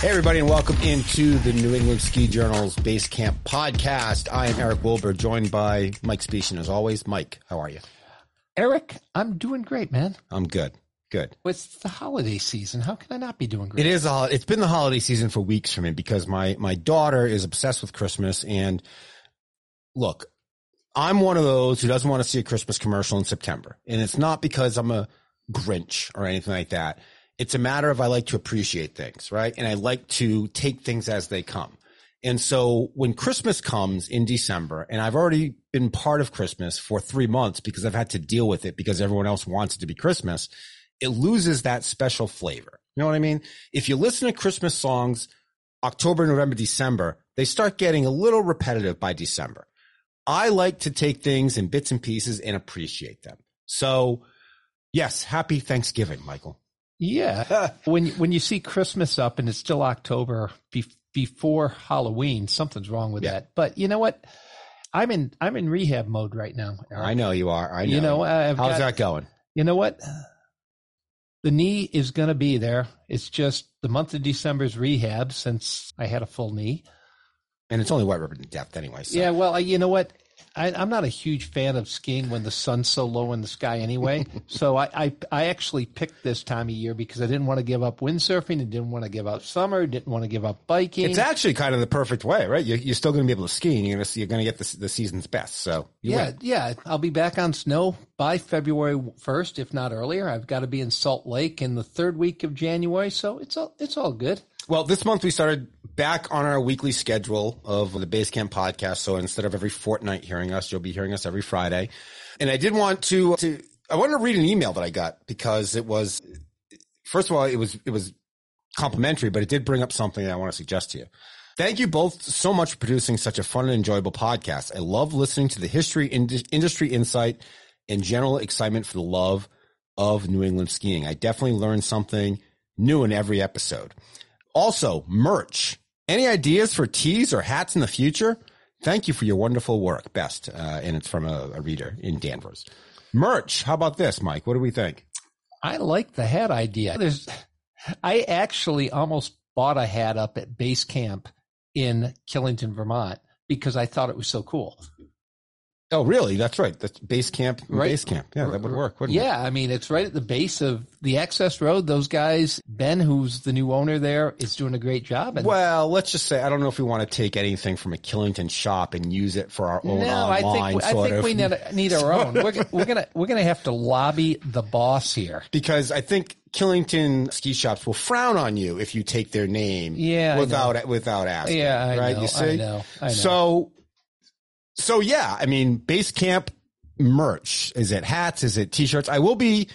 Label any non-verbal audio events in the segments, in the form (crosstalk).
Hey, everybody, and welcome into the New England Ski Journal's Base Camp podcast. I am Eric Wilbur, joined by Mike Specian as always. Mike, how are you? Eric, I'm doing great, man. I'm good. Good. It's the holiday season. How can I not be doing great? It is. A, it's been the holiday season for weeks for me because my my daughter is obsessed with Christmas. And look, I'm one of those who doesn't want to see a Christmas commercial in September, and it's not because I'm a Grinch or anything like that. It's a matter of I like to appreciate things, right? And I like to take things as they come. And so when Christmas comes in December, and I've already been part of Christmas for three months because I've had to deal with it because everyone else wants it to be Christmas, it loses that special flavor. You know what I mean? If you listen to Christmas songs, October, November, December, they start getting a little repetitive by December. I like to take things in bits and pieces and appreciate them. So yes, happy Thanksgiving, Michael. Yeah. (laughs) when when you see Christmas up and it's still October be, before Halloween, something's wrong with Yeah. that. But you know what? I'm in I'm in rehab mode right now. Eric. I know you are. I know. You know, I've How's got- that going? You know what? The knee is going to be there. It's just the month of December's rehab since I had a full knee. And it's only rubber to death anyway. So. Yeah, well, you know what? I, I'm not a huge fan of skiing when the sun's so low in the sky anyway. (laughs) so I, I, I actually picked this time of year because I didn't want to give up windsurfing and didn't want to give up summer, didn't want to give up biking. It's actually kind of the perfect way, right? You're, you're still going to be able to ski and you're going to you're going to get the, the season's best. So you yeah, win. yeah. I'll be back on snow by February 1st, if not earlier. I've got to be in Salt Lake in the third week of January. So it's all, it's all good. Well, this month we started back on our weekly schedule of the Basecamp podcast. So instead of every fortnight hearing us, you'll be hearing us every Friday. And I did want to, to, I wanted to read an email that I got because it was, first of all, it was, it was complimentary, but it did bring up something that I want to suggest to you. Thank you both so much for producing such a fun and enjoyable podcast. I love listening to the history, ind- industry insight, and general excitement for the love of New England skiing. I definitely learned something new in every episode. Also, merch. Any ideas for tees or hats in the future? Thank you for your wonderful work. Best. Uh, and it's from a, a reader in Danvers. Merch. How about this, Mike? What do we think? I like the hat idea. There's, I actually almost bought a hat up at base camp in Killington, Vermont, because I thought it was so cool. Oh, really? That's right. That's base camp. Right. Base camp. Yeah, that would work. Wouldn't it? Yeah, I mean, it's right at the base of the access road. Those guys, Ben, who's the new owner there, is doing a great job. And Well, let's just say I don't know if we want to take anything from a Killington shop and use it for our own no, I online think I think of. we need, need our (laughs) own. We're, we're gonna we're gonna have to lobby the boss here. because I think Killington ski shops will frown on you if you take their name Yeah, I without without asking. Yeah, I right? know, you see? I know, I know. So, so yeah, I mean, base camp merch. Is it hats? Is it t-shirts? I will be,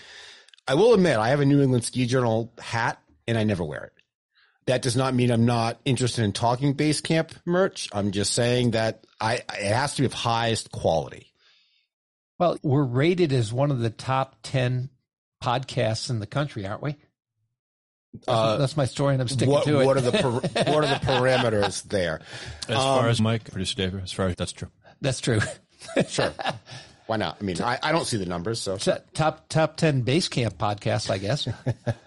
I will admit, I have a New England Ski Journal hat and I never wear it. That does not mean I'm not interested in talking base camp merch. I'm just saying that I, it has to be of highest quality. Well, we're rated as one of the top ten podcasts in the country, aren't we? Uh, That's my story, and I'm sticking what, to it. what are the, per, (laughs) what are the parameters there? As far as Mike, producer Dave, as far as that's true. That's true. (laughs) Sure. Why not? I mean, I, I don't see the numbers. So, T- top top ten base camp podcast, I guess.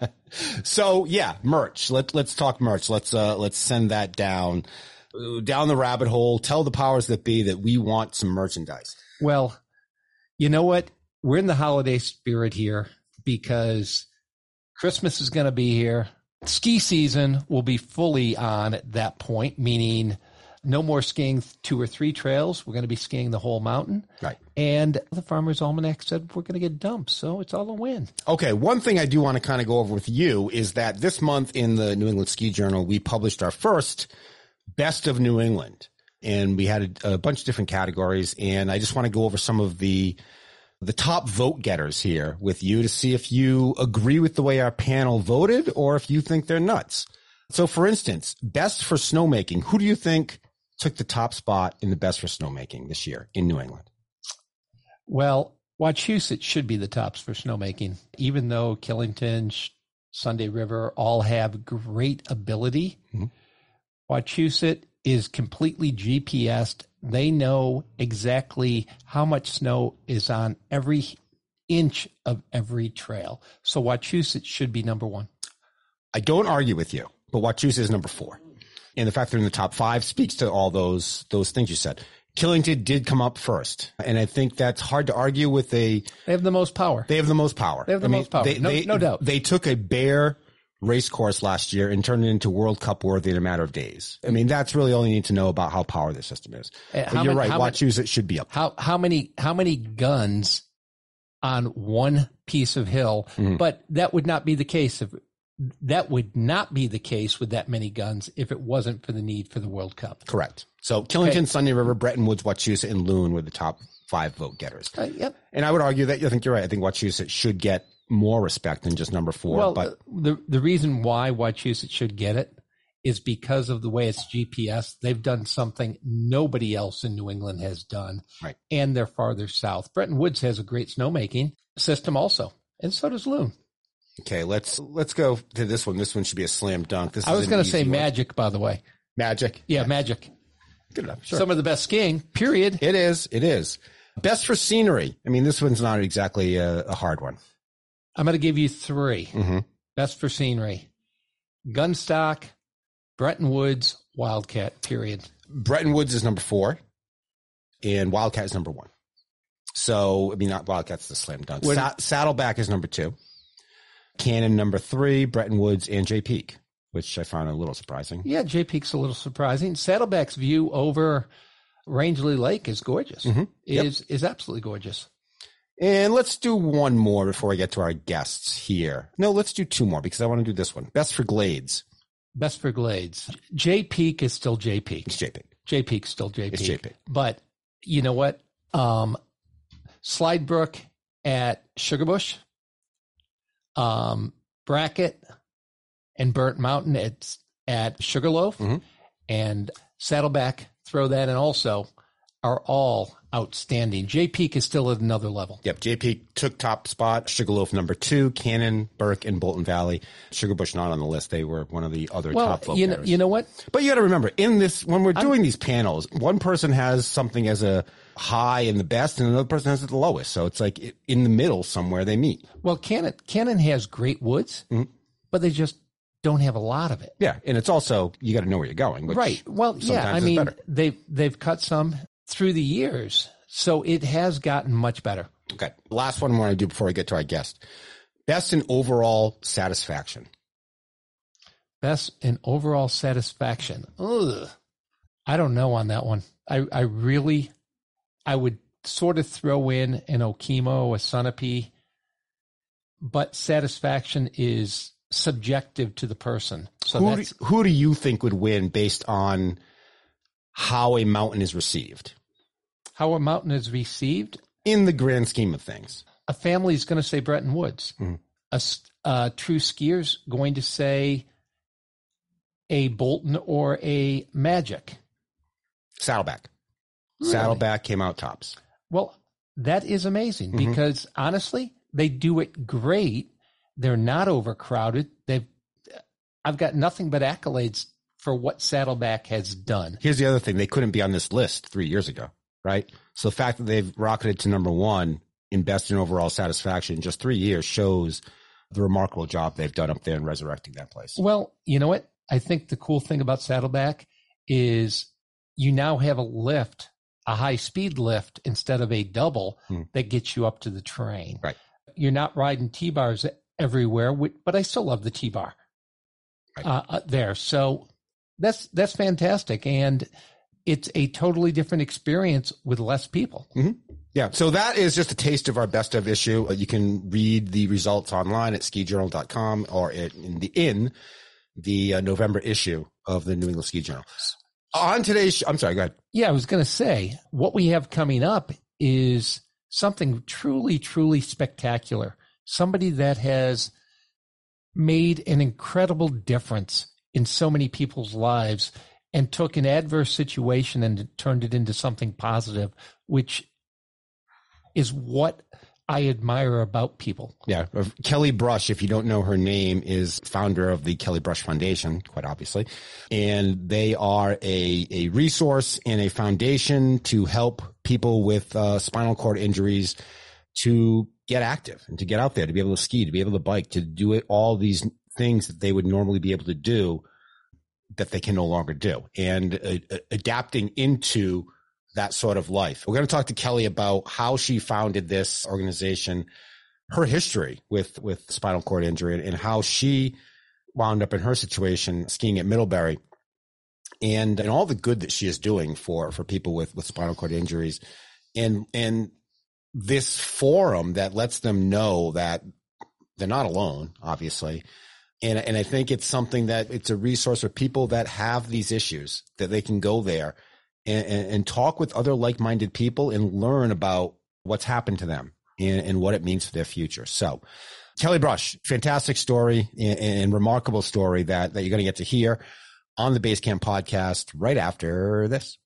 (laughs) so yeah, merch. Let, let's talk merch. Let's, uh, let's send that down, uh, down the rabbit hole. Tell the powers that be that we want some merchandise. Well, you know what? We're in the holiday spirit here because Christmas is going to be here. Ski season will be fully on at that point, meaning no more skiing two or three trails. We're going to be skiing the whole mountain. Right. And the Farmer's Almanac said we're going to get dumped. So it's all a win. Okay. One thing I do want to kind of go over with you is that this month in the New England Ski Journal, we published our first best of New England and we had a, a bunch of different categories. And I just want to go over some of the, the top vote getters here with you to see if you agree with the way our panel voted or if you think they're nuts. So for instance, best for snowmaking, who do you think took the top spot in the best for snowmaking this year in New England? Well, Wachusett should be the tops for snowmaking, even though Killington, Sunday River all have great ability. Mhm. Wachusett is completely GPSed. They know exactly how much snow is on every inch of every trail. So Wachusett should be number one. I don't argue with you. but Wachusett is number four. And the fact they're in the top five speaks to all those those things you said. Killington did come up first, and I think that's hard to argue with a. They have the most power. They have the most power. They have the I mean, most power. They, No- they- no doubt. They took a bare race course last year and turned it into World Cup worthy in a matter of days. I mean, that's really all you need to know about how power the system is. Uh, But you're many- right. how many- Wachusett should be up. How how many how many guns on one piece of hill? Mhm. But that would not be the case if that would not be the case with that many guns if it wasn't for the need for the World Cup. Correct. So Killington, Sunday River, Bretton Woods, Wachusett, and Loon were the top five vote getters. Uh, yep. And I would argue that I think you're right. I think Wachusett should get more respect than just number four. well, but the the reason why Wachusett should get it is because of the way it's GPS. They've done something nobody else in New England has done, Right. And they're farther south. Bretton Woods has a great snowmaking system also, and so does Loon. Okay, let's let's go to this one. This one should be a slam dunk. This I was going to say one. Magic, by the way. Magic. Yeah, Magic. Good enough. Sure. Some of the best skiing. Period. it is. It is. Best for scenery. I mean, this one's not exactly a, a hard one. I'm going to give you 3 hmm Best for scenery: Gunstock, Bretton Woods, Wildcat. Period. Bretton Woods is number four, and Wildcat is number one. So, I mean, not Wildcat's the slam dunk. When- Sa- Saddleback is number two. Cannon number three, Bretton Woods, and Jay Peak, which I found a little surprising. Yeah, Jay Peak's a little surprising. Saddleback's view over Rangeley Lake is gorgeous. Mhm. Yep. Is is absolutely gorgeous. And let's do one more before we get to our guests here. No, let's do two more because I want to do this one. Best for Glades. Best for Glades. Jay Peak is still Jay Peak. It's Jay Peak. Jay Peak's still J It's Peak. Jay Peak. But you know what? Um, Slidebrook at Sugarbush, um, Brackett, and Burnt Mountain at at Sugarloaf, Mhm. and Saddleback. Throw that in also. Are all outstanding. Jay Peak is still at another level. Yep, Jay Peak took top spot. Sugarloaf number two. Cannon, Burke, and Bolton Valley. Sugarbush not on the list. They were one of the other Well, top vote you know, you know what? But you got to remember, in this, when we're doing these panels, one person has something as a high and the best, and another person has it the lowest. So it's like in the middle somewhere they meet. Well, Cannon Cannon has great woods, Mhm. but they just don't have a lot of it. Yeah, and it's also you got to know where you're going. Right. Well, yeah. I mean, better. they've they've cut some through the years, so it has gotten much better. Okay, last one I want to do before I get to our guest. Best in overall satisfaction. Best in overall satisfaction. Ugh. I don't know on that one. I I really, I would sort of throw in an Okemo, a Sunapee, but satisfaction is subjective to the person. So who, that's do, who do you think would win based on how a mountain is received how a mountain is received. in the grand scheme of things? a family is going to say Bretton Woods. Mhm. A, a true skier's going to say a Bolton or a Magic. Saddleback. Really? Saddleback came out tops. Well, that is amazing Mhm. because honestly, they do it great. They're not overcrowded. They've. I've got nothing but accolades for what Saddleback has done. Here's the other thing: they couldn't be on this list three years ago, right? So the fact that they've rocketed to number one in best in overall satisfaction in just three years shows the remarkable job they've done up there in resurrecting that place. Well, you know what? I think the cool thing about Saddleback is you now have a lift, a high speed lift instead of a double Hmm. that gets you up to the terrain. Right. You're not riding T bars everywhere, but I still love the T bar Right. uh, uh, there. So that's that's fantastic, and it's a totally different experience with less people. Yeah. So that is just a taste of our best of issue. Uh, You can read the results online at skijournal.com or in the in the uh, November issue of the New England Ski Journal. On today's, sh- I'm sorry, go ahead. Yeah, I was going to say what we have coming up is something truly, truly spectacular. Somebody that has made an incredible difference in so many people's lives and took an adverse situation and turned it into something positive, which is what I admire about people. Yeah. Kelly Brush, if you don't know her name, is founder of the Kelly Brush Foundation, quite obviously. And they are a, a resource and a foundation to help people with uh, spinal cord injuries to get active and to get out there, to be able to ski, to be able to bike, to do it, all these things that they would normally be able to do that they can no longer do and uh, adapting into that sort of life. We're going to talk to Kelly about how she founded this organization, her history with, with spinal cord injury and how she wound up in her situation skiing at Middlebury and, and all the good that she is doing for, for people with, with spinal cord injuries and, and this forum that lets them know that they're not alone, obviously. And, and I think it's something that it's a resource for people that have these issues that they can go there and, and, and talk with other like-minded people and learn about what's happened to them and, and what it means for their future. So Kelly Brush, fantastic story and, and remarkable story that, that you're going to get to hear on the Basecamp podcast right after this.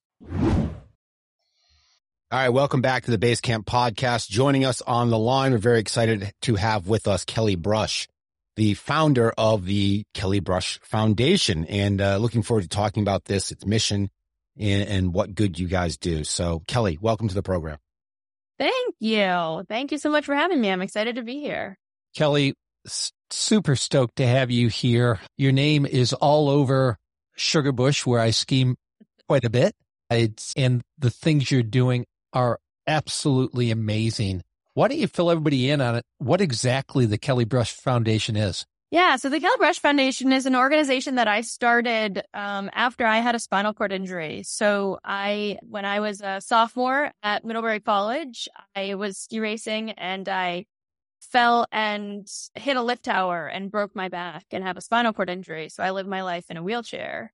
All right, welcome back to the Basecamp podcast. Joining us on the line, we're very excited to have with us Kelly Brush, the founder of the Kelly Brush Foundation, and uh, looking forward to talking about this, its mission, and, and what good you guys do. So, Kelly, welcome to the program. Thank you. Thank you so much for having me. I'm excited to be here. Kelly, super stoked to have you here. Your name is all over Sugarbush, where I ski quite a bit. It's, and the things you're doing are absolutely amazing. Why don't you fill everybody in on it? What exactly the Kelly Brush Foundation is? Yeah, so the Kelly Brush Foundation is an organization that I started um, after I had a spinal cord injury. So I, when I was a sophomore at Middlebury College, I was ski racing and I fell and hit a lift tower and broke my back and have a spinal cord injury. So I lived my life in a wheelchair.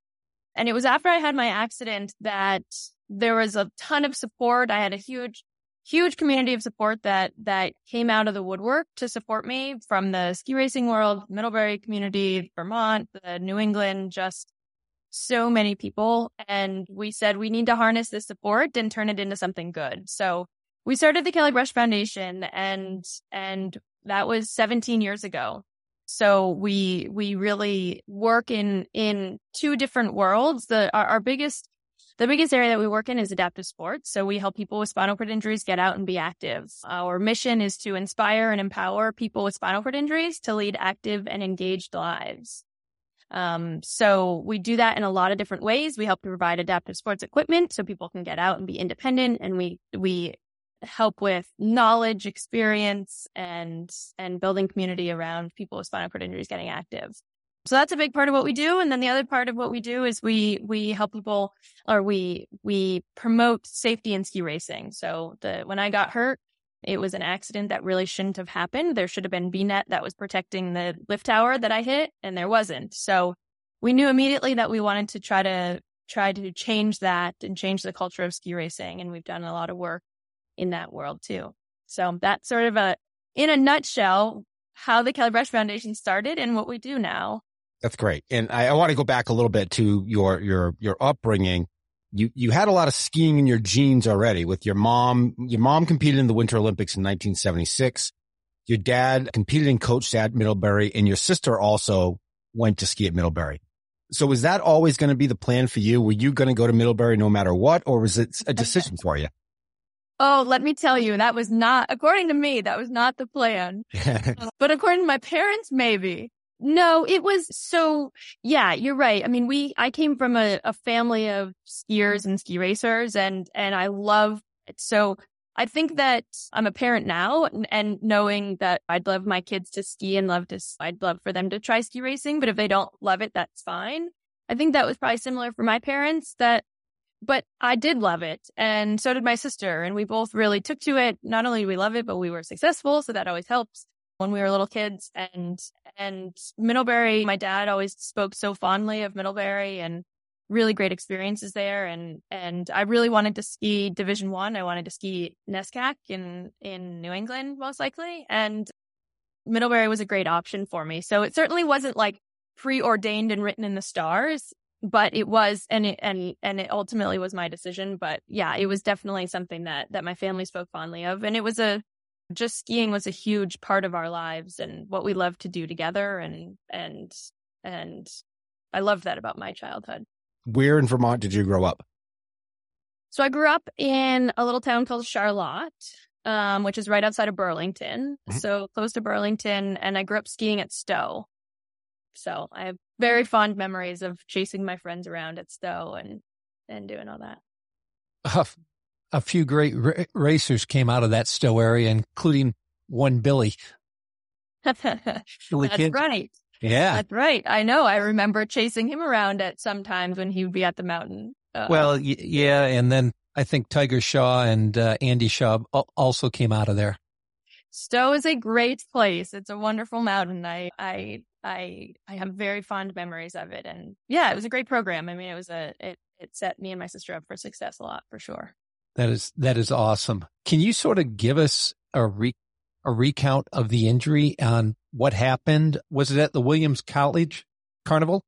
And it was after I had my accident that there was a ton of support. I had a huge, huge community of support that, that came out of the woodwork to support me from the ski racing world, Middlebury community, Vermont, the New England, just so many people. And we said we need to harness this support and turn it into something good. So we started the Kelly Brush Foundation and, and that was 17 years ago. So we, we really work in, in two different worlds. The, our, our biggest the biggest area that we work in is adaptive sports. So we help people with spinal cord injuries get out and be active. Our mission is to inspire and empower people with spinal cord injuries to lead active and engaged lives. Um, so we do that in a lot of different ways. We help to provide adaptive sports equipment so people can get out and be independent. And we, we help with knowledge, experience, and, and building community around people with spinal cord injuries getting active. So that's a big part of what we do. And then the other part of what we do is we, we help people or we, we promote safety in ski racing. So the, when I got hurt, it was an accident that really shouldn't have happened. There should have been B-net that was protecting the lift tower that I hit and there wasn't. So we knew immediately that we wanted to try to try to change that and change the culture of ski racing. And we've done a lot of work in that world too. So that's sort of a, in a nutshell, how the Kelly Brush Foundation started and what we do now. That's great. And I, I want to go back a little bit to your, your, your upbringing. You, you had a lot of skiing in your genes already with your mom. Your mom competed in the Winter Olympics in 1976. Your dad competed and coached at Middlebury and your sister also went to ski at Middlebury. So was that always going to be the plan for you? Were you going to go to Middlebury no matter what, or was it a decision for you? Oh, let me tell you, that was not, according to me, that was not the plan. (laughs) but according to my parents, maybe. No, it was so, yeah, you're right. I mean, we, I came from a, a family of skiers and ski racers and, and I love it. So I think that I'm a parent now and, and knowing that I'd love my kids to ski and love to, I'd love for them to try ski racing, but if they don't love it, that's fine. I think that was probably similar for my parents that, but I did love it. And so did my sister. And we both really took to it. Not only did we love it, but we were successful. So that always helps when we were little kids and and Middlebury my dad always spoke so fondly of Middlebury and really great experiences there and and I really wanted to ski division 1 I wanted to ski NESCAC in in New England most likely and Middlebury was a great option for me. So it certainly wasn't like preordained and written in the stars but it was and it and and it ultimately was my decision. But yeah it was definitely something that that my family spoke fondly of and it was a just skiing was a huge part of our lives and what we loved to do together and and and I love that about my childhood. Where in Vermont did you grow up? So I grew up in a little town called Charlotte, um, which is right outside of Burlington. Mm-hmm. So close to Burlington and I grew up skiing at Stowe. So I have very fond memories of chasing my friends around at Stowe and and doing all that. Uh, a few great ra- racers came out of that Stowe area, including one Billy. (laughs) Billy That's right. Yeah. That's right. I know. I remember chasing him around at sometimes when he would be at the mountain. Uh, well, y- yeah. And then I think Tiger Shaw and uh, Andy Shaw also came out of there. Stowe is a great place. It's a wonderful mountain. I, I, I, I have very fond memories of it. And yeah, it was a great program. I mean, it was a, it, it set me and my sister up for success a lot for sure. That is, that is awesome. Can you sort of give us a re, a recount of the injury on what happened? Was it at the Williams College Carnival?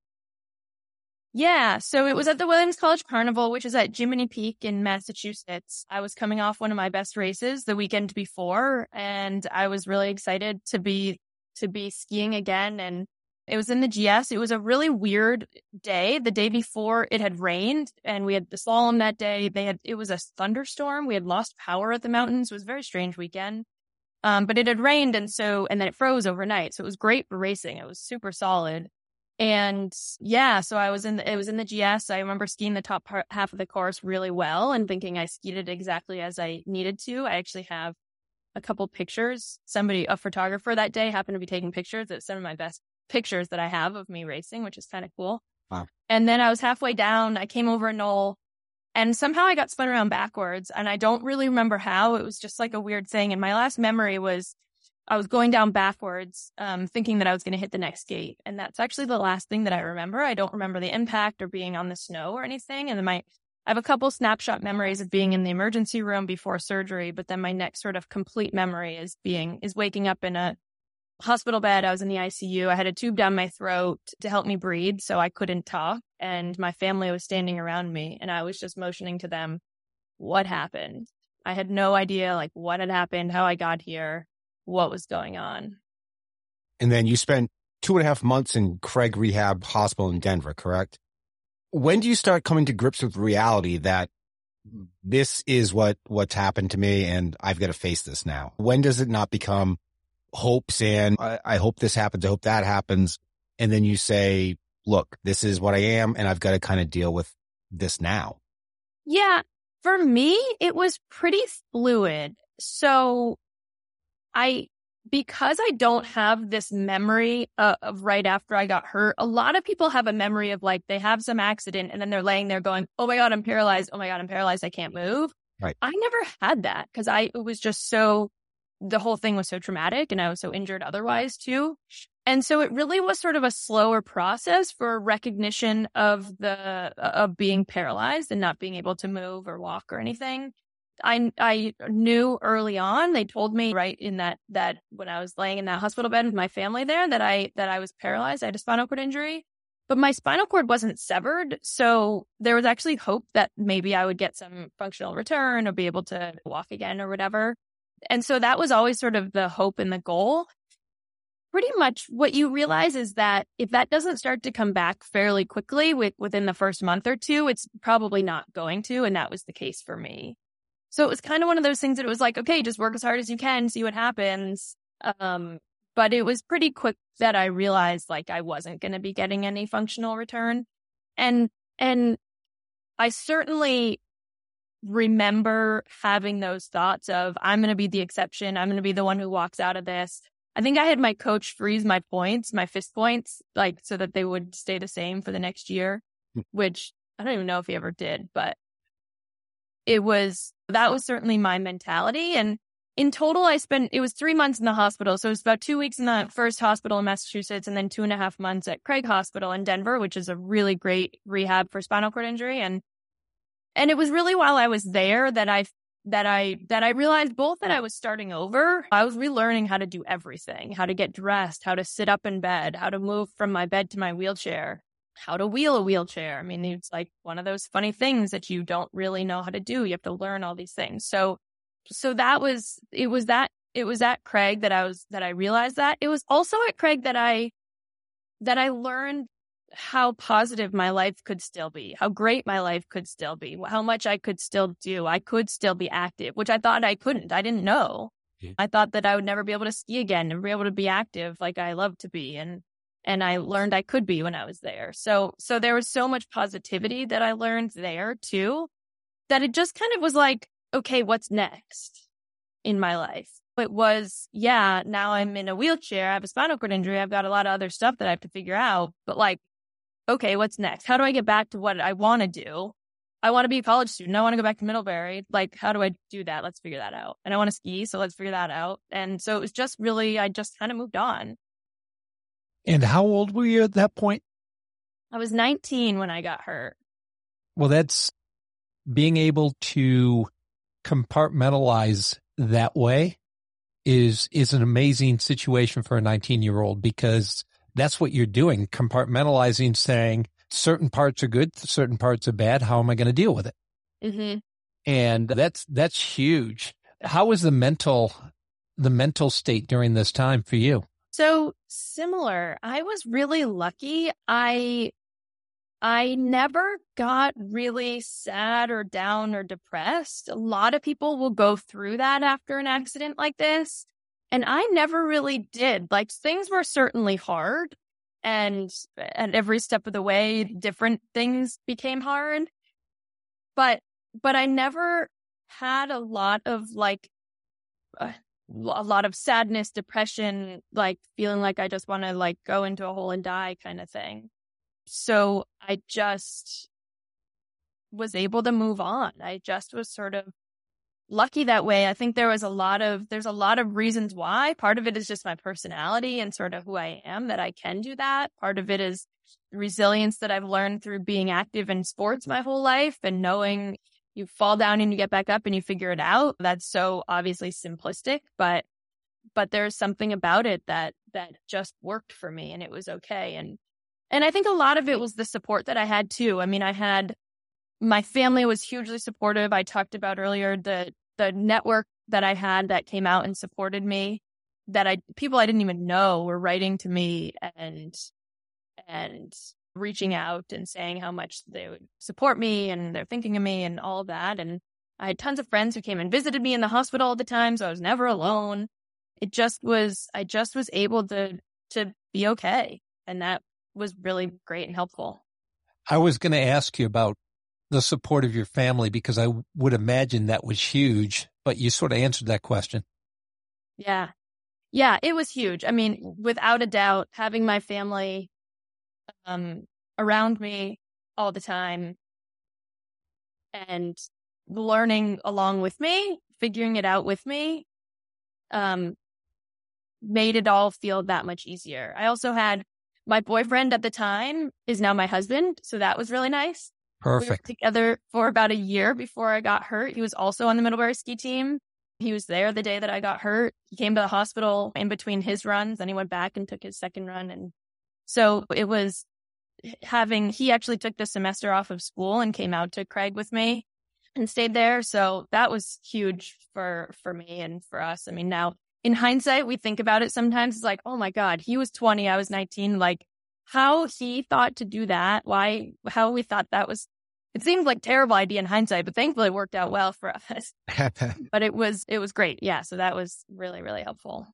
Yeah, so it was at the Williams College Carnival, which is at Jiminy Peak in Massachusetts. I was coming off one of my best races the weekend before, and I was really excited to be to be skiing again. And it was in the GS. It was a really weird day. The day before, it had rained, and we had the slalom that day. They had it was a thunderstorm. We had lost power at the mountains. It was a very strange weekend. Um, but it had rained, and so and then it froze overnight. So it was great for racing. It was super solid. And yeah, so I was in the, it was in the GS. I remember skiing the top part, half of the course really well and thinking I skied it exactly as I needed to. I actually have a couple pictures. Somebody, a photographer that day happened to be taking pictures. It's some of my best pictures that I have of me racing, which is kind of cool. Wow. And then I was halfway down. I came over a knoll and somehow I got spun around backwards and I don't really remember how. It was just like a weird thing. And my last memory was I was going down backwards, um, thinking that I was going to hit the next gate. And that's actually the last thing that I remember. I don't remember the impact or being on the snow or anything. And then my, I have a couple snapshot memories of being in the emergency room before surgery, but then my next sort of complete memory is being, is waking up in a hospital bed. I was in the ICU. I had a tube down my throat to help me breathe. So I couldn't talk and my family was standing around me and I was just motioning to them what happened. I had no idea like what had happened, how I got here what was going on. And then you spent two and a half months in Craig Rehab Hospital in Denver, correct? When do you start coming to grips with reality that this is what, what's happened to me and I've got to face this now? When does it not become hopes and I, I hope this happens. I hope that happens. And then you say, look, this is what I am and I've got to kind of deal with this now. Yeah. For me, it was pretty fluid. So I because I don't have this memory uh, of right after I got hurt, a lot of people have a memory of like they have some accident and then they're laying there going, "Oh my god, I'm paralyzed. Oh my god, I'm paralyzed. I can't move." Right. I never had that because I it was just so the whole thing was so traumatic and I was so injured otherwise too. And so it really was sort of a slower process for recognition of the uh, of being paralyzed and not being able to move or walk or anything. I I knew early on. They told me right in that that when I was laying in that hospital bed with my family there that I that I was paralyzed. I had a spinal cord injury, but my spinal cord wasn't severed, so there was actually hope that maybe I would get some functional return or be able to walk again or whatever. And so that was always sort of the hope and the goal. Pretty much what you realize is that if that doesn't start to come back fairly quickly with, within the first month or two, it's probably not going to. And that was the case for me. So it was kind of one of those things that it was like, okay, just work as hard as you can, see what happens. Um, but it was pretty quick that I realized like I wasn't going to be getting any functional return. And, and I certainly remember having those thoughts of, I'm going to be the exception. I'm going to be the one who walks out of this. I think I had my coach freeze my points, my FIS points, like so that they would stay the same for the next year, hmm. which I don't even know if he ever did, but it was, that was certainly my mentality. And in total, I spent, it was three months in the hospital. So it was about two weeks in the first hospital in Massachusetts and then two and a half months at Craig Hospital in Denver, which is a really great rehab for spinal cord injury. And, and it was really while I was there that I, that I, that I realized both that I was starting over. I was relearning how to do everything, how to get dressed, how to sit up in bed, how to move from my bed to my wheelchair, how to wheel a wheelchair. I mean, it's like one of those funny things that you don't really know how to do. You have to learn all these things. So, so that was, it was that, it was at Craig that I was, that I realized that. It was also at Craig that I, that I learned how positive my life could still be, how great my life could still be, how much I could still do. I could still be active, which I thought I couldn't. I didn't know. I thought that I would never be able to ski again and be able to be active like I love to be. And and I learned I could be when I was there. So, so there was so much positivity that I learned there too, that it just kind of was like, okay, what's next in my life? It was, yeah, now I'm in a wheelchair. I have a spinal cord injury. I've got a lot of other stuff that I have to figure out, but like, okay, what's next? How do I get back to what I want to do? I want to be a college student. I want to go back to Middlebury. Like, how do I do that? Let's figure that out. And I want to ski. So let's figure that out. And so it was just really, I just kind of moved on. And how old were you at that point? I was 19 when I got hurt. Well, that's being able to compartmentalize that way is, is an amazing situation for a 19 year old because that's what you're doing. Compartmentalizing saying certain parts are good, certain parts are bad. How am I going to deal with it? Mm-hmm. And that's, that's huge. How was the mental, the mental state during this time for you? So similar. I was really lucky. I I never got really sad or down or depressed. A lot of people will go through that after an accident like this. And I never really did. Like things were certainly hard and at every step of the way, different things became hard. But, but I never had a lot of like, uh, a lot of sadness, depression, like feeling like I just want to like go into a hole and die kind of thing. So I just was able to move on. I just was sort of lucky that way. I think there was a lot of, there's a lot of reasons why. Part of it is just my personality and sort of who I am that I can do that. Part of it is resilience that I've learned through being active in sports my whole life and knowing you fall down and you get back up and you figure it out. That's so obviously simplistic, but but there's something about it that that just worked for me and it was okay. And and I think a lot of it was the support that I had too. I mean, I had my family was hugely supportive. I talked about earlier the the network that I had that came out and supported me that I people I didn't even know were writing to me and and reaching out and saying how much they would support me and they're thinking of me and all that. And I had tons of friends who came and visited me in the hospital all the time. So I was never alone. It just was, I just was able to, to be okay. And that was really great and helpful. I was going to ask you about the support of your family because I would imagine that was huge, but you sort of answered that question. Yeah. Yeah, it was huge. I mean, without a doubt, having my family um, around me all the time and learning along with me, figuring it out with me, um, made it all feel that much easier. I also had my boyfriend at the time is now my husband. So that was really nice. Perfect. We together for about a year before I got hurt. He was also on the Middlebury ski team. He was there the day that I got hurt. He came to the hospital in between his runs and he went back and took his second run. And so it was having, he actually took the semester off of school and came out to Craig with me and stayed there. So that was huge for, for me and for us. I mean, now in hindsight, we think about it sometimes. It's like, oh my God, he was 20. I was 19. Like how he thought to do that. Why, how we thought that was, it seems like terrible idea in hindsight, but thankfully it worked out well for (laughs) us. (laughs) but it was, it was great. Yeah. So that was really, really helpful.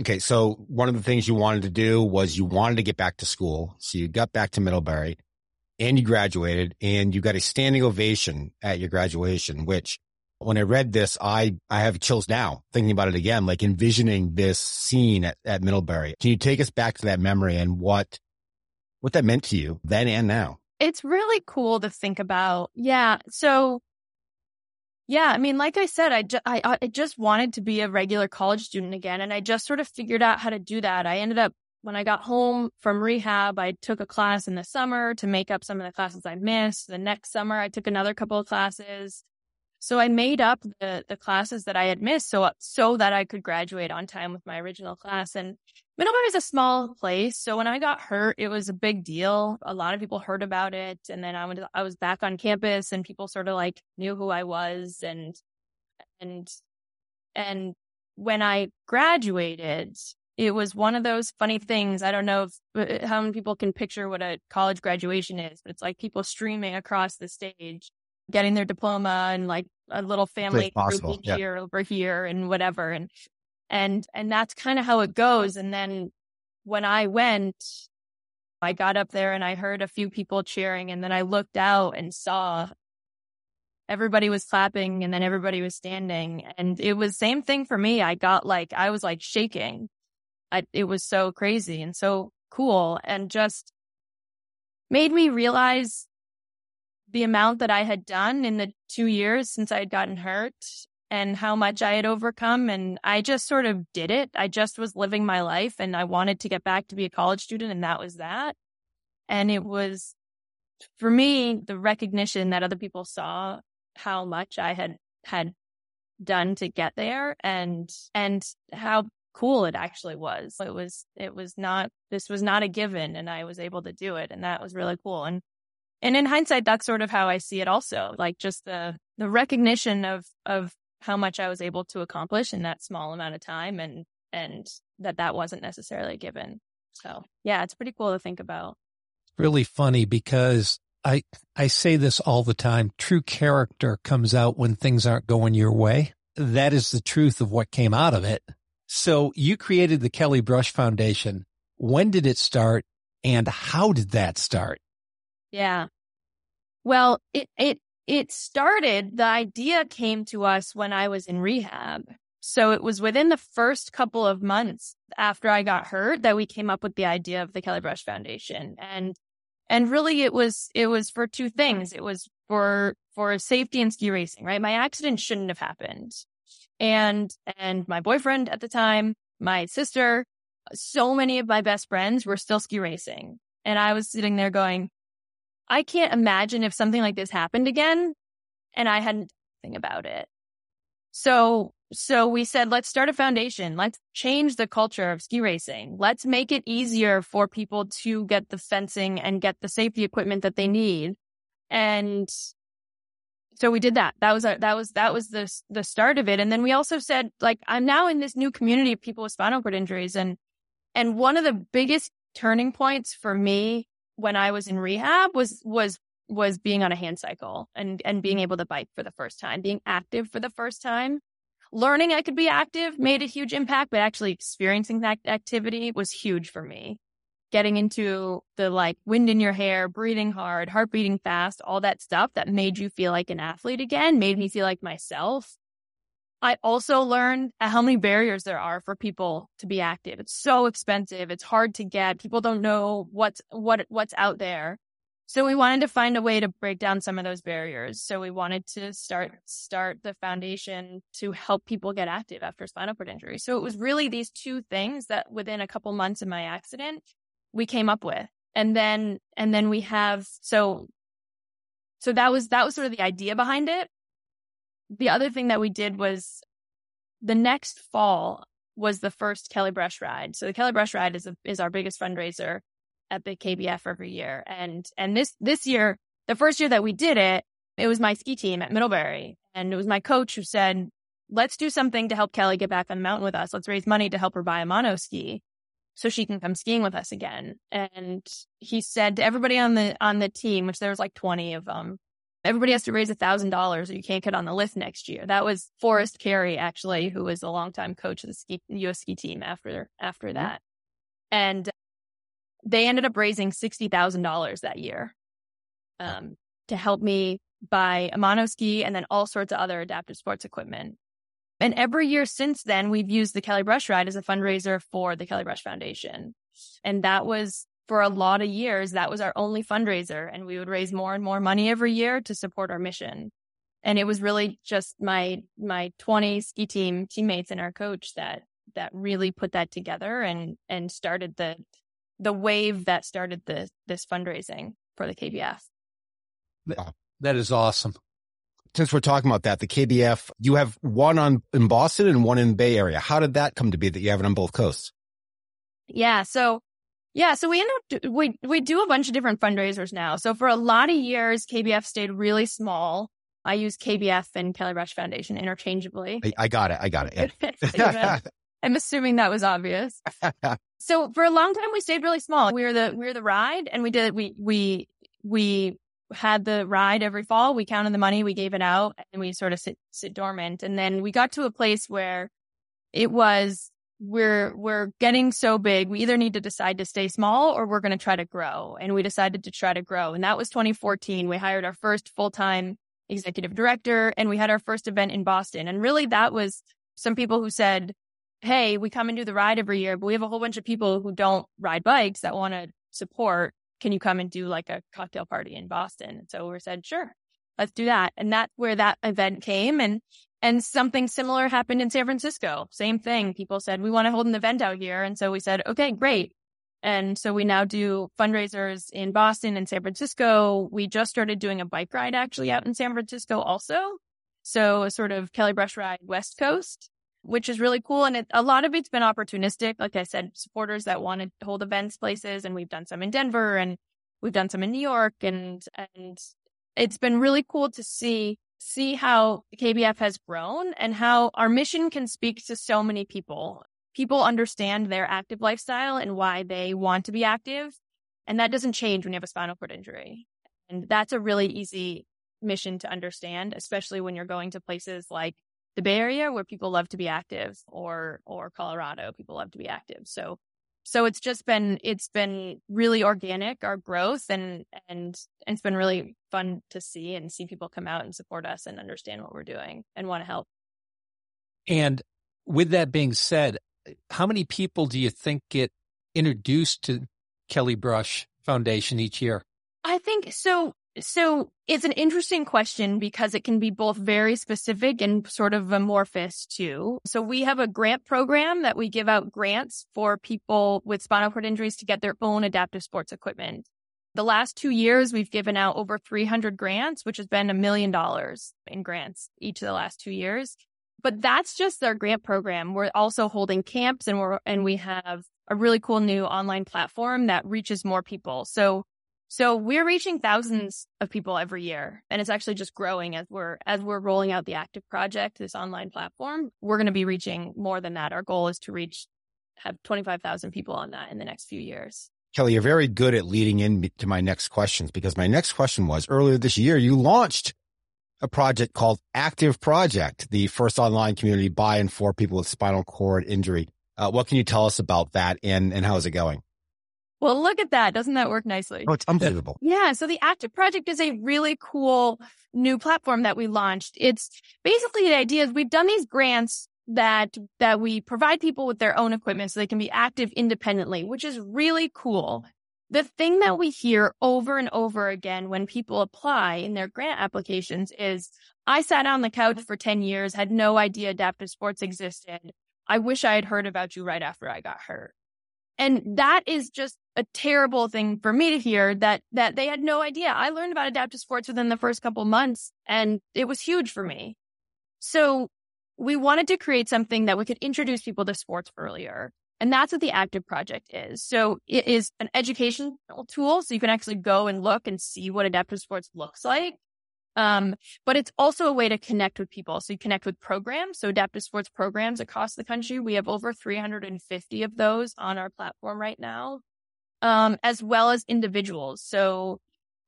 Okay. So one of the things you wanted to do was you wanted to get back to school. So you got back to Middlebury and you graduated and you got a standing ovation at your graduation, which when I read this, I, I have chills now thinking about it again, like envisioning this scene at, at Middlebury. Can you take us back to that memory and what, what that meant to you then and now? It's really cool to think about. Yeah. So yeah, I mean, like I said, I, ju- I, I just wanted to be a regular college student again. And I just sort of figured out how to do that. I ended up, when I got home from rehab, I took a class in the summer to make up some of the classes I missed. The next summer, I took another couple of classes. So I made up the, the classes that I had missed so, so that I could graduate on time with my original class. And Middlebury is a small place. So when I got hurt, it was a big deal. A lot of people heard about it. And then I went, I was back on campus and people sort of like knew who I was. And, and, and when I graduated, it was one of those funny things. I don't know if, uh, how many people can picture what a college graduation is, but it's like people streaming across the stage getting their diploma and like a little family group yeah. here over here and whatever. And, and, and that's kind of how it goes. And then when I went, I got up there and I heard a few people cheering and then I looked out and saw everybody was clapping and then everybody was standing and it was same thing for me. I got like, I was like shaking. I, it was so crazy and so cool and just made me realize the amount that I had done in the two years since I had gotten hurt and how much I had overcome. And I just sort of did it. I just was living my life and I wanted to get back to be a college student. And that was that. And it was for me, the recognition that other people saw how much I had, had done to get there and, and how cool it actually was. It was, it was not, this was not a given and I was able to do it. And that was really cool. And, and in hindsight, that's sort of how I see it also, like just the, the recognition of, of how much I was able to accomplish in that small amount of time and, and that that wasn't necessarily given. So yeah, it's pretty cool to think about. Really funny because I, I say this all the time. True character comes out when things aren't going your way. That is the truth of what came out of it. So you created the Kelly Brush Foundation. When did it start and how did that start? Yeah. Well, it, it it started, the idea came to us when I was in rehab. So it was within the first couple of months after I got hurt that we came up with the idea of the Kelly Brush Foundation. And, and really it was, it was for two things. It was for, for safety and ski racing, right? My accident shouldn't have happened. And, and my boyfriend at the time, my sister, so many of my best friends were still ski racing. And I was sitting there going, I can't imagine if something like this happened again and I hadn't think about it. So, so we said, let's start a foundation. Let's change the culture of ski racing. Let's make it easier for people to get the fencing and get the safety equipment that they need. And so we did that. That was our, that was, that was the, the start of it. And then we also said, like, I'm now in this new community of people with spinal cord injuries. And, and one of the biggest turning points for me when I was in rehab was, was, was being on a hand cycle and, and being able to bike for the first time, being active for the first time. Learning I could be active made a huge impact, but actually experiencing that activity was huge for me. Getting into the like wind in your hair, breathing hard, heart beating fast, all that stuff that made you feel like an athlete again, made me feel like myself. I also learned how many barriers there are for people to be active. It's so expensive. It's hard to get. People don't know what's, what, what's out there. So we wanted to find a way to break down some of those barriers. So we wanted to start, start the foundation to help people get active after spinal cord injury. So it was really these two things that within a couple months of my accident, we came up with. And then, and then we have, so, so that was, that was sort of the idea behind it the other thing that we did was the next fall was the first Kelly Brush ride. So the Kelly Brush ride is a, is our biggest fundraiser at the KBF every year. And, and this, this year, the first year that we did it, it was my ski team at Middlebury and it was my coach who said, let's do something to help Kelly get back on the mountain with us. Let's raise money to help her buy a mono ski so she can come skiing with us again. And he said to everybody on the, on the team, which there was like 20 of them, everybody has to raise a thousand dollars or you can't get on the list next year. That was Forest Carey, actually, who was a longtime coach of the ski, US ski team after, after mm-hmm. that. And they ended up raising $60,000 that year, um, to help me buy a mono ski and then all sorts of other adaptive sports equipment. And every year since then, we've used the Kelly Brush Ride as a fundraiser for the Kelly Brush Foundation. And that was for a lot of years, that was our only fundraiser and we would raise more and more money every year to support our mission. And it was really just my, my 20 ski team teammates and our coach that, that really put that together and, and started the, the wave that started the, this fundraising for the KBF. That is awesome. Since we're talking about that, the KBF, you have one on in Boston and one in Bay Area. How did that come to be that you have it on both coasts? Yeah. So yeah, so we end up we we do a bunch of different fundraisers now. So for a lot of years, KBF stayed really small. I use KBF and Kelly Brush Foundation interchangeably. I, I got it. I got it. Yeah. (laughs) I'm assuming that was obvious. (laughs) so for a long time, we stayed really small. We were the we were the ride, and we did we we we had the ride every fall. We counted the money, we gave it out, and we sort of sit sit dormant. And then we got to a place where it was we're we're getting so big we either need to decide to stay small or we're going to try to grow. And we decided to try to grow. And that was 2014 we hired our first full-time executive director and we had our first event in boston. And really that was some people who said hey we come and do the ride every year but we have a whole bunch of people who don't ride bikes that want to support. Can you come and do like a cocktail party in boston? And so we said sure let's do that. And that's where that event came and and something similar happened in San Francisco. Same thing. People said, we want to hold an event out here. And so we said, okay, great. And so we now do fundraisers in Boston and San Francisco. We just started doing a bike ride actually out in San Francisco also. So a sort of Kelly Brush ride West Coast, which is really cool. And it, a lot of it's been opportunistic. Like I said, supporters that want to hold events places. And we've done some in Denver and we've done some in New York. And, and it's been really cool to see see how KBF has grown and how our mission can speak to so many people. People understand their active lifestyle and why they want to be active. And that doesn't change when you have a spinal cord injury. And that's a really easy mission to understand, especially when you're going to places like the Bay Area where people love to be active or, or Colorado, people love to be active. So so it's just been it's been really organic our growth and and it's been really fun to see and see people come out and support us and understand what we're doing and want to help. And with that being said how many people do you think get introduced to kelly brush foundation each year? I think so so it's an interesting question because it can be both very specific and sort of amorphous too. So we have a grant program that we give out grants for people with spinal cord injuries to get their own adaptive sports equipment. The last two years, we've given out over 300 grants, which has been a million dollars in grants each of the last two years. But that's just our grant program. We're also holding camps and we're, and we have a really cool new online platform that reaches more people. So so we're reaching thousands of people every year and it's actually just growing as we're as we're rolling out the active project, this online platform. We're going to be reaching more than that. Our goal is to reach have 25,000 people on that in the next few years. Kelly, you're very good at leading into my next questions because my next question was earlier this year you launched a project called Active Project, the first online community by and for people with spinal cord injury. Uh, what can you tell us about that and, and how is it going? Well, look at that. Doesn't that work nicely? Oh, it's unbelievable. Yeah. So the Active Project is a really cool new platform that we launched. It's basically the idea is we've done these grants that, that we provide people with their own equipment so they can be active independently, which is really cool. The thing that we hear over and over again when people apply in their grant applications is, I sat on the couch for 10 years, had no idea adaptive sports existed. I wish I had heard about you right after I got hurt. And that is just a terrible thing for me to hear that, that they had no idea. I learned about adaptive sports within the first couple months and it was huge for me. So we wanted to create something that we could introduce people to sports earlier. And that's what the Active Project is. So it is an educational tool. So you can actually go and look and see what adaptive sports looks like. Um, but it's also a way to connect with people. So you connect with programs. So adaptive sports programs across the country. We have over 350 of those on our platform right now. Um, as well as individuals. So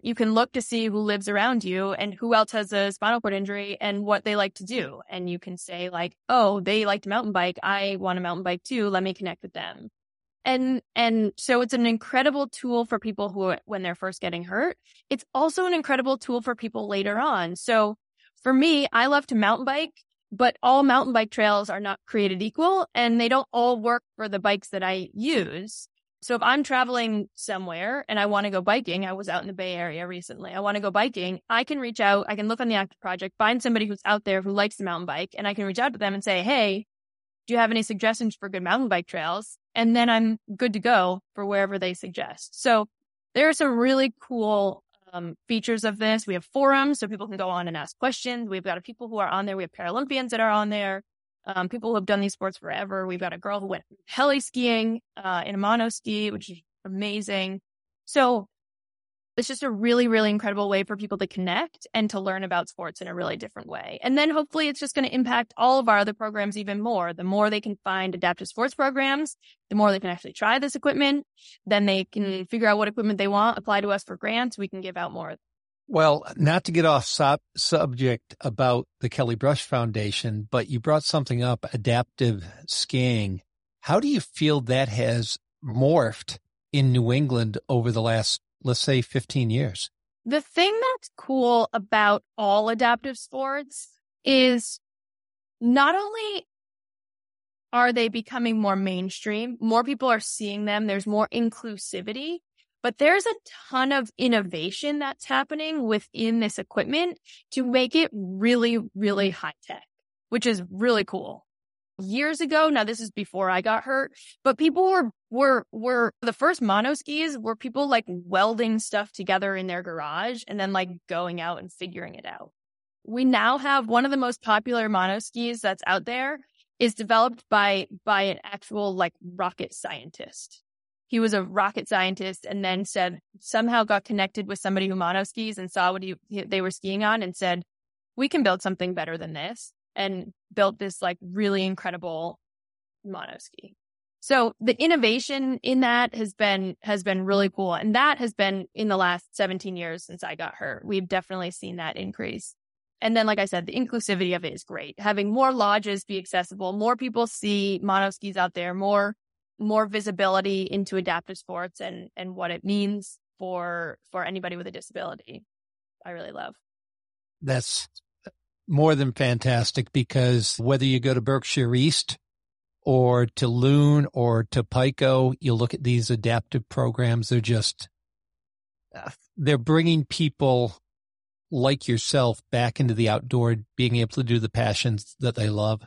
you can look to see who lives around you and who else has a spinal cord injury and what they like to do. And you can say like, Oh, they like to mountain bike. I want a mountain bike too. Let me connect with them. And, and so it's an incredible tool for people who, when they're first getting hurt, it's also an incredible tool for people later on. So for me, I love to mountain bike, but all mountain bike trails are not created equal and they don't all work for the bikes that I use. So if I'm traveling somewhere and I want to go biking, I was out in the Bay Area recently. I want to go biking. I can reach out. I can look on the active project, find somebody who's out there who likes the mountain bike and I can reach out to them and say, Hey, do you have any suggestions for good mountain bike trails? And then I'm good to go for wherever they suggest. So there are some really cool um, features of this. We have forums so people can go on and ask questions. We've got people who are on there. We have Paralympians that are on there. Um, people who have done these sports forever. We've got a girl who went heli skiing uh, in a mono ski, which is amazing. So it's just a really, really incredible way for people to connect and to learn about sports in a really different way. And then hopefully it's just going to impact all of our other programs even more. The more they can find adaptive sports programs, the more they can actually try this equipment. Then they can figure out what equipment they want, apply to us for grants. We can give out more. Well, not to get off sub- subject about the Kelly Brush Foundation, but you brought something up, adaptive skiing. How do you feel that has morphed in New England over the last, let's say, 15 years? The thing that's cool about all adaptive sports is not only are they becoming more mainstream, more people are seeing them, there's more inclusivity, but there's a ton of innovation that's happening within this equipment to make it really, really high tech, which is really cool. Years ago, now this is before I got hurt, but people were, were, were the first mono skis were people like welding stuff together in their garage and then like going out and figuring it out. We now have one of the most popular mono skis that's out there is developed by, by an actual like rocket scientist he was a rocket scientist and then said somehow got connected with somebody who mono skis and saw what he, they were skiing on and said, we can build something better than this and built this like really incredible mono ski. So the innovation in that has been, has been really cool. And that has been in the last 17 years since I got hurt. We've definitely seen that increase. And then, like I said, the inclusivity of it is great. Having more lodges be accessible, more people see mono skis out there, more more visibility into adaptive sports and and what it means for for anybody with a disability. I really love. That's more than fantastic because whether you go to Berkshire East or to Loon or to Pico, you look at these adaptive programs, they're just, uh, they're bringing people like yourself back into the outdoor, being able to do the passions that they love.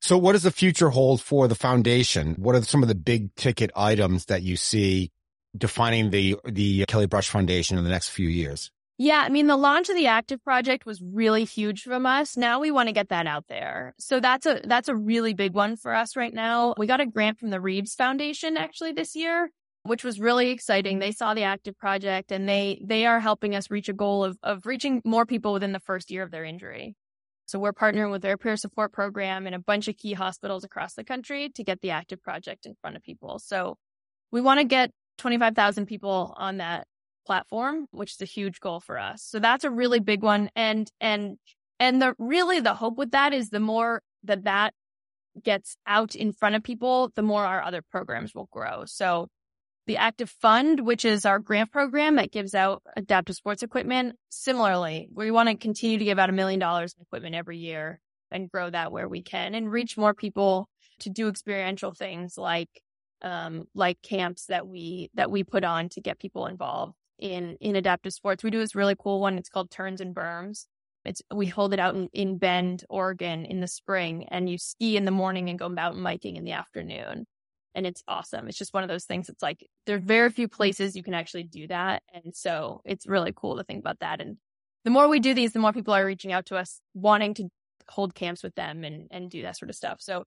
So what does the future hold for the foundation? What are some of the big ticket items that you see defining the, the Kelly Brush Foundation in the next few years? Yeah, I mean, the launch of the Active project was really huge from us. Now we want to get that out there. So that's a, that's a really big one for us right now. We got a grant from the Reeves Foundation actually this year, which was really exciting. They saw the Active project and they, they are helping us reach a goal of, of reaching more people within the first year of their injury. So we're partnering with their peer support program and a bunch of key hospitals across the country to get the active project in front of people. So we want to get 25,000 people on that platform, which is a huge goal for us. So that's a really big one. And, and, and the really the hope with that is the more that that gets out in front of people, the more our other programs will grow. So the Active Fund, which is our grant program that gives out adaptive sports equipment. Similarly, we want to continue to give out a million dollars in equipment every year and grow that where we can and reach more people to do experiential things like, um, like camps that we, that we put on to get people involved in, in adaptive sports. We do this really cool one. It's called Turns and Berms. It's, we hold it out in, in Bend, Oregon in the spring and you ski in the morning and go mountain biking in the afternoon and it's awesome. It's just one of those things. It's like there's very few places you can actually do that. And so it's really cool to think about that. And the more we do these, the more people are reaching out to us wanting to hold camps with them and, and do that sort of stuff. So,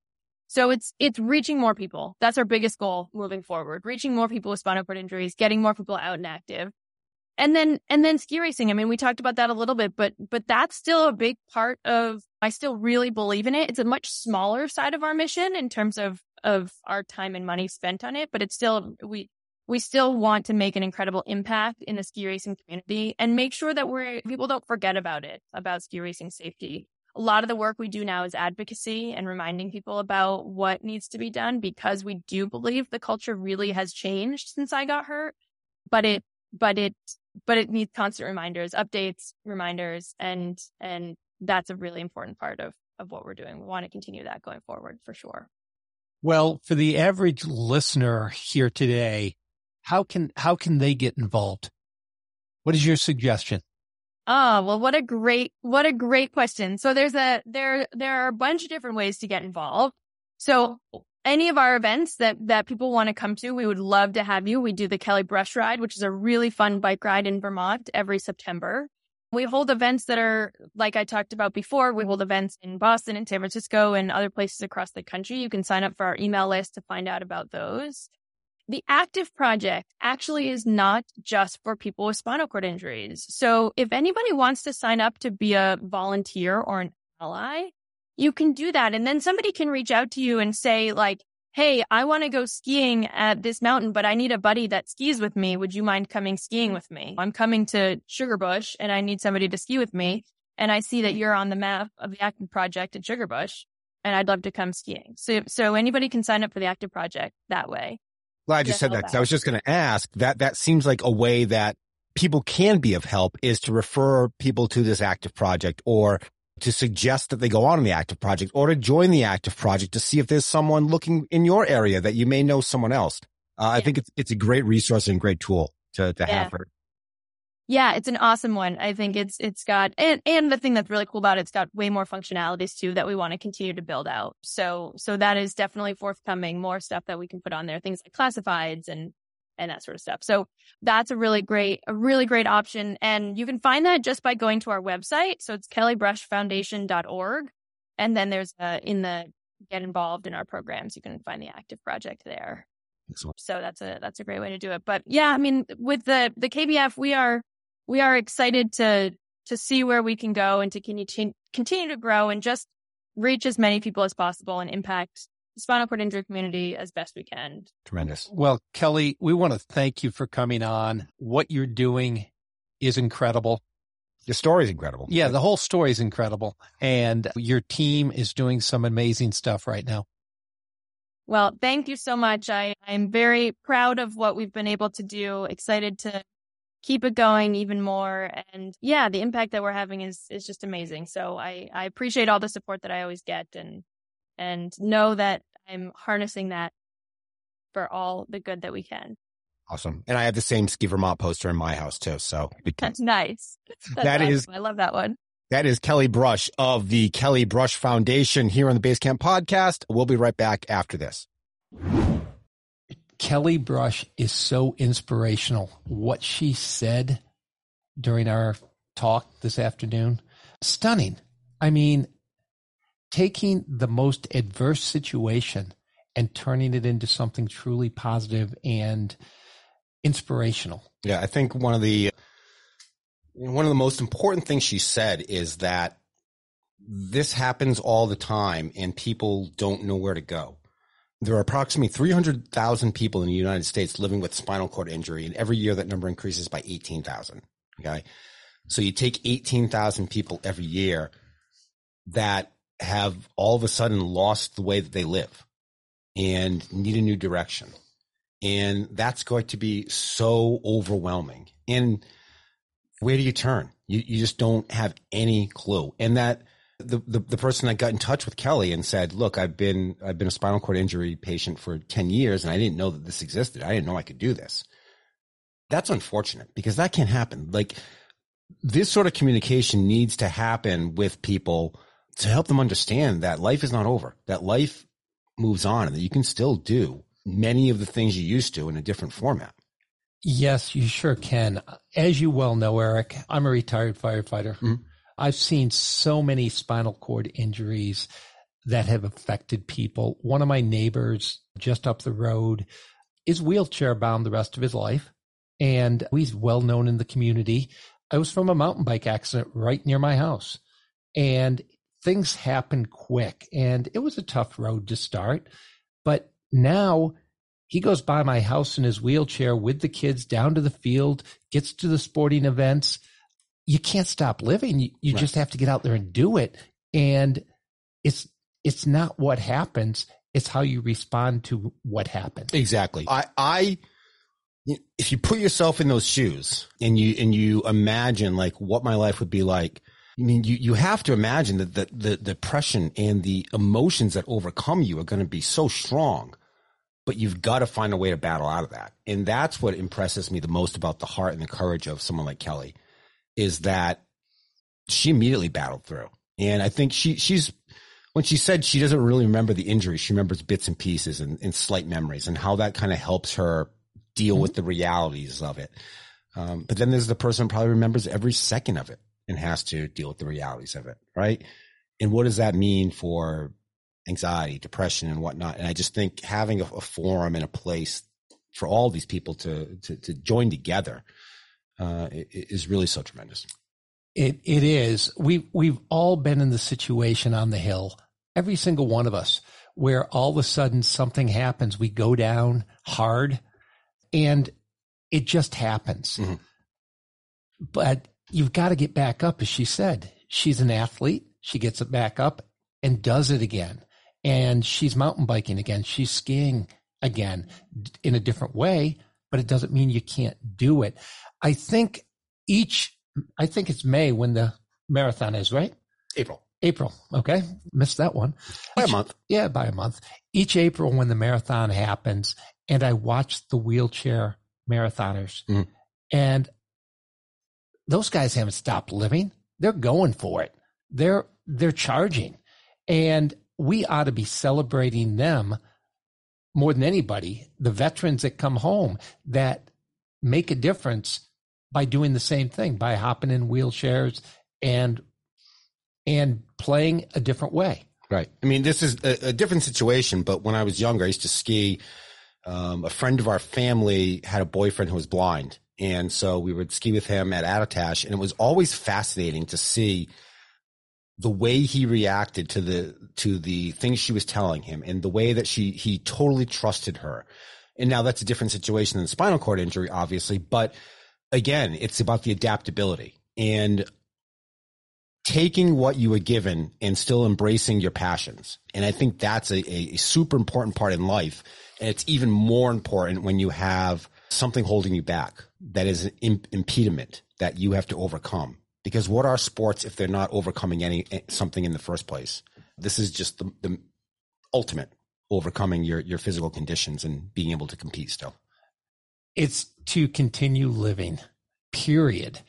so it's, it's reaching more people. That's our biggest goal moving forward, reaching more people with spinal cord injuries, getting more people out and active. And then, and then ski racing. I mean, we talked about that a little bit, but, but that's still a big part of, I still really believe in it. It's a much smaller side of our mission in terms of of our time and money spent on it, but it's still, we, we still want to make an incredible impact in the ski racing community and make sure that we're, people don't forget about it, about ski racing safety. A lot of the work we do now is advocacy and reminding people about what needs to be done because we do believe the culture really has changed since I got hurt, but it, but it, but it needs constant reminders, updates, reminders, and, and that's a really important part of, of what we're doing. We want to continue that going forward for sure. Well, for the average listener here today, how can how can they get involved? What is your suggestion? Oh, well, what a great what a great question. So there's a there there are a bunch of different ways to get involved. So any of our events that that people want to come to, we would love to have you. We do the Kelly Brush Ride, which is a really fun bike ride in Vermont every September. We hold events that are, like I talked about before, we hold events in Boston and San Francisco and other places across the country. You can sign up for our email list to find out about those. The active project actually is not just for people with spinal cord injuries. So if anybody wants to sign up to be a volunteer or an ally, you can do that. And then somebody can reach out to you and say like, Hey, I want to go skiing at this mountain, but I need a buddy that skis with me. Would you mind coming skiing with me? I'm coming to Sugarbush and I need somebody to ski with me. And I see that you're on the map of the Active Project at Sugarbush. and I'd love to come skiing. So, so anybody can sign up for the active project that way. Glad you said that because I was just going to ask that. That seems like a way that people can be of help is to refer people to this active project or to suggest that they go on in the active project or to join the active project to see if there's someone looking in your area that you may know someone else. Uh, yeah. I think it's, it's a great resource and great tool to, to yeah. have for. Yeah, it's an awesome one. I think it's, it's got, and, and the thing that's really cool about it, it's got way more functionalities too that we want to continue to build out. So, so that is definitely forthcoming, more stuff that we can put on there, things like classifieds and and that sort of stuff. So that's a really great, a really great option. And you can find that just by going to our website. So it's kellybrushfoundation.org. And then there's a, in the get involved in our programs, you can find the active project there. Excellent. So that's a, that's a great way to do it. But yeah, I mean, with the, the KBF, we are, we are excited to, to see where we can go and to continue, continue to grow and just reach as many people as possible and impact spinal cord injury community as best we can. Tremendous. Well, Kelly, we want to thank you for coming on. What you're doing is incredible. Your story is incredible. Yeah, the whole story is incredible. And your team is doing some amazing stuff right now. Well, thank you so much. I, I'm very proud of what we've been able to do, excited to keep it going even more. And yeah, the impact that we're having is, is just amazing. So I, I appreciate all the support that I always get and and know that I'm harnessing that for all the good that we can. Awesome. And I have the same Ski Vermont poster in my house too. So that's (laughs) nice. (laughs) That's that awesome. is, I love that one. That is Kelly Brush of the Kelly Brush Foundation here on the Basecamp podcast. We'll be right back after this. Kelly Brush is so inspirational. What she said during our talk this afternoon, stunning. I mean, taking the most adverse situation and turning it into something truly positive and inspirational. Yeah, I think one of the one of the most important things she said is that this happens all the time and people don't know where to go. There are approximately 300,000 people in the United States living with spinal cord injury and every year that number increases by 18,000. Okay. So you take 18,000 people every year that have all of a sudden lost the way that they live and need a new direction. And that's going to be so overwhelming. And where do you turn? You, you just don't have any clue. And that the, the, the person that got in touch with Kelly and said, look, I've been, I've been a spinal cord injury patient for 10 years and I didn't know that this existed. I didn't know I could do this. That's unfortunate because that can't happen. Like this sort of communication needs to happen with people to help them understand that life is not over, that life moves on and that you can still do many of the things you used to in a different format. Yes, you sure can. As you well know, Eric, I'm a retired firefighter. Mm-hmm. I've seen so many spinal cord injuries that have affected people. One of my neighbors just up the road is wheelchair bound the rest of his life. And he's well known in the community. I was from a mountain bike accident right near my house. And things happen quick and it was a tough road to start. But now he goes by my house in his wheelchair with the kids down to the field, gets to the sporting events. You can't stop living. You, you right. just have to get out there and do it. And it's, it's not what happens. It's how you respond to what happened. Exactly. I, I, if you put yourself in those shoes and you, and you imagine like what my life would be like I mean, you, you have to imagine that the, the, depression and the emotions that overcome you are going to be so strong, but you've got to find a way to battle out of that. And that's what impresses me the most about the heart and the courage of someone like Kelly is that she immediately battled through. And I think she, she's, when she said she doesn't really remember the injury, she remembers bits and pieces and, and slight memories and how that kind of helps her deal mm-hmm. with the realities of it. Um, but then there's the person who probably remembers every second of it and has to deal with the realities of it, right? And what does that mean for anxiety, depression, and whatnot? And I just think having a, a forum and a place for all these people to to, to join together uh, is really so tremendous. It it is. We we've all been in the situation on the hill, every single one of us, where all of a sudden something happens. We go down hard, and it just happens. Mm-hmm. But you've got to get back up, as she said. She's an athlete. She gets it back up and does it again. and she's mountain biking again. She's skiing again in a different way, but it doesn't mean you can't do it. I think each, I think it's May when the marathon is, right? April. April. Okay. Missed that one. By a month. Yeah, by a month. Each April when the marathon happens, and I watch the wheelchair marathoners, Mhm. and those guys haven't stopped living. They're going for it. They're they're charging, and we ought to be celebrating them more than anybody. The veterans that come home that make a difference by doing the same thing, by hopping in wheelchairs and and playing a different way. Right. I mean, this is a, a different situation, but when I was younger, I used to ski. Um, a friend of our family had a boyfriend who was blind. And so we would ski with him at Attitash. And it was always fascinating to see the way he reacted to the, to the things she was telling him and the way that she, he totally trusted her. And now that's a different situation than spinal cord injury, obviously. But again, it's about the adaptability and taking what you were given and still embracing your passions. And I think that's a, a, super important part in life. And it's even more important when you have something holding you back that is an im- impediment that you have to overcome. Because what are sports if they're not overcoming any something in the first place? This is just the, the ultimate overcoming your, your physical conditions and being able to compete still. It's to continue living, period.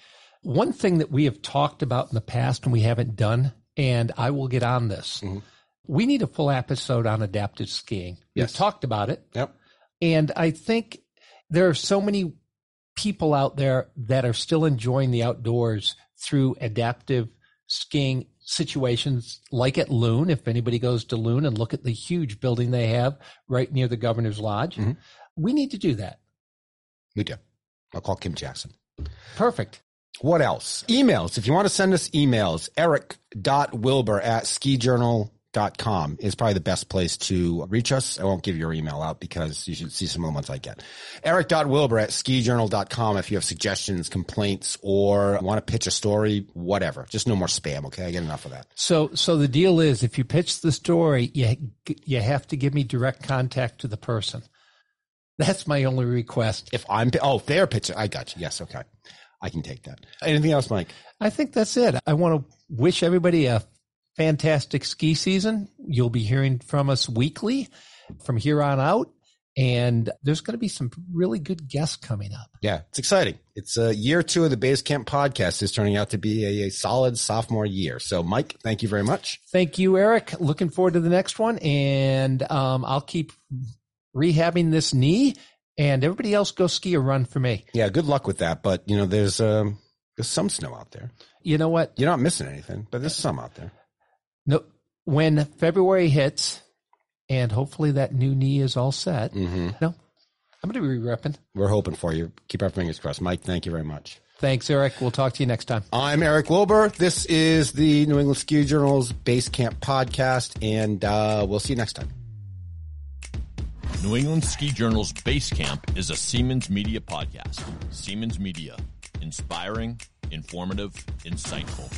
One thing that we have talked about in the past and we haven't done, and I will get on this. Mhm. We need a full episode on adaptive skiing. Yes. We've talked about it. Yep. And I think there are so many people out there that are still enjoying the outdoors through adaptive skiing situations like at Loon. If anybody goes to Loon and look at the huge building they have right near the governor's lodge, Mhm. we need to do that. We do. I'll call Kim Jackson. Perfect. What else? Emails. If you want to send us emails, eric.wilbur at skijournal.com is probably the best place to reach us. I won't give your email out because you should see some of the ones I get. Eric.wilbur at skijournal.com if you have suggestions, complaints, or want to pitch a story, whatever. Just no more spam, okay? I get enough of that. So, so the deal is, if you pitch the story, you you have to give me direct contact to the person. That's my only request. If I'm, oh, they're pitching, I got you. Yes, okay. I can take that. Anything else, Mike? I think that's it. I want to wish everybody a fantastic ski season. You'll be hearing from us weekly from here on out. And there's going to be some really good guests coming up. Yeah, it's exciting. It's uh, year two of the Basecamp podcast is turning out to be a, a solid sophomore year. So, Mike, thank you very much. Thank you, Eric. Looking forward to the next one. And um, I'll keep rehabbing this knee. And everybody else go ski or run for me. Yeah, good luck with that. But you know, there's um, there's some snow out there. You know what? You're not missing anything, but there's some out there. No, when February hits, and hopefully that new knee is all set. Mm-hmm. No, I'm going to be repping. We're hoping for you. Keep our fingers crossed. Mike, thank you very much. Thanks, Eric. We'll talk to you next time. I'm Eric Wilbur. This is the New England Ski Journal's Base Camp podcast, and uh, we'll see you next time. New England Ski Journal's Base Camp is a Siemens Media podcast. Siemens Media, inspiring, informative, insightful.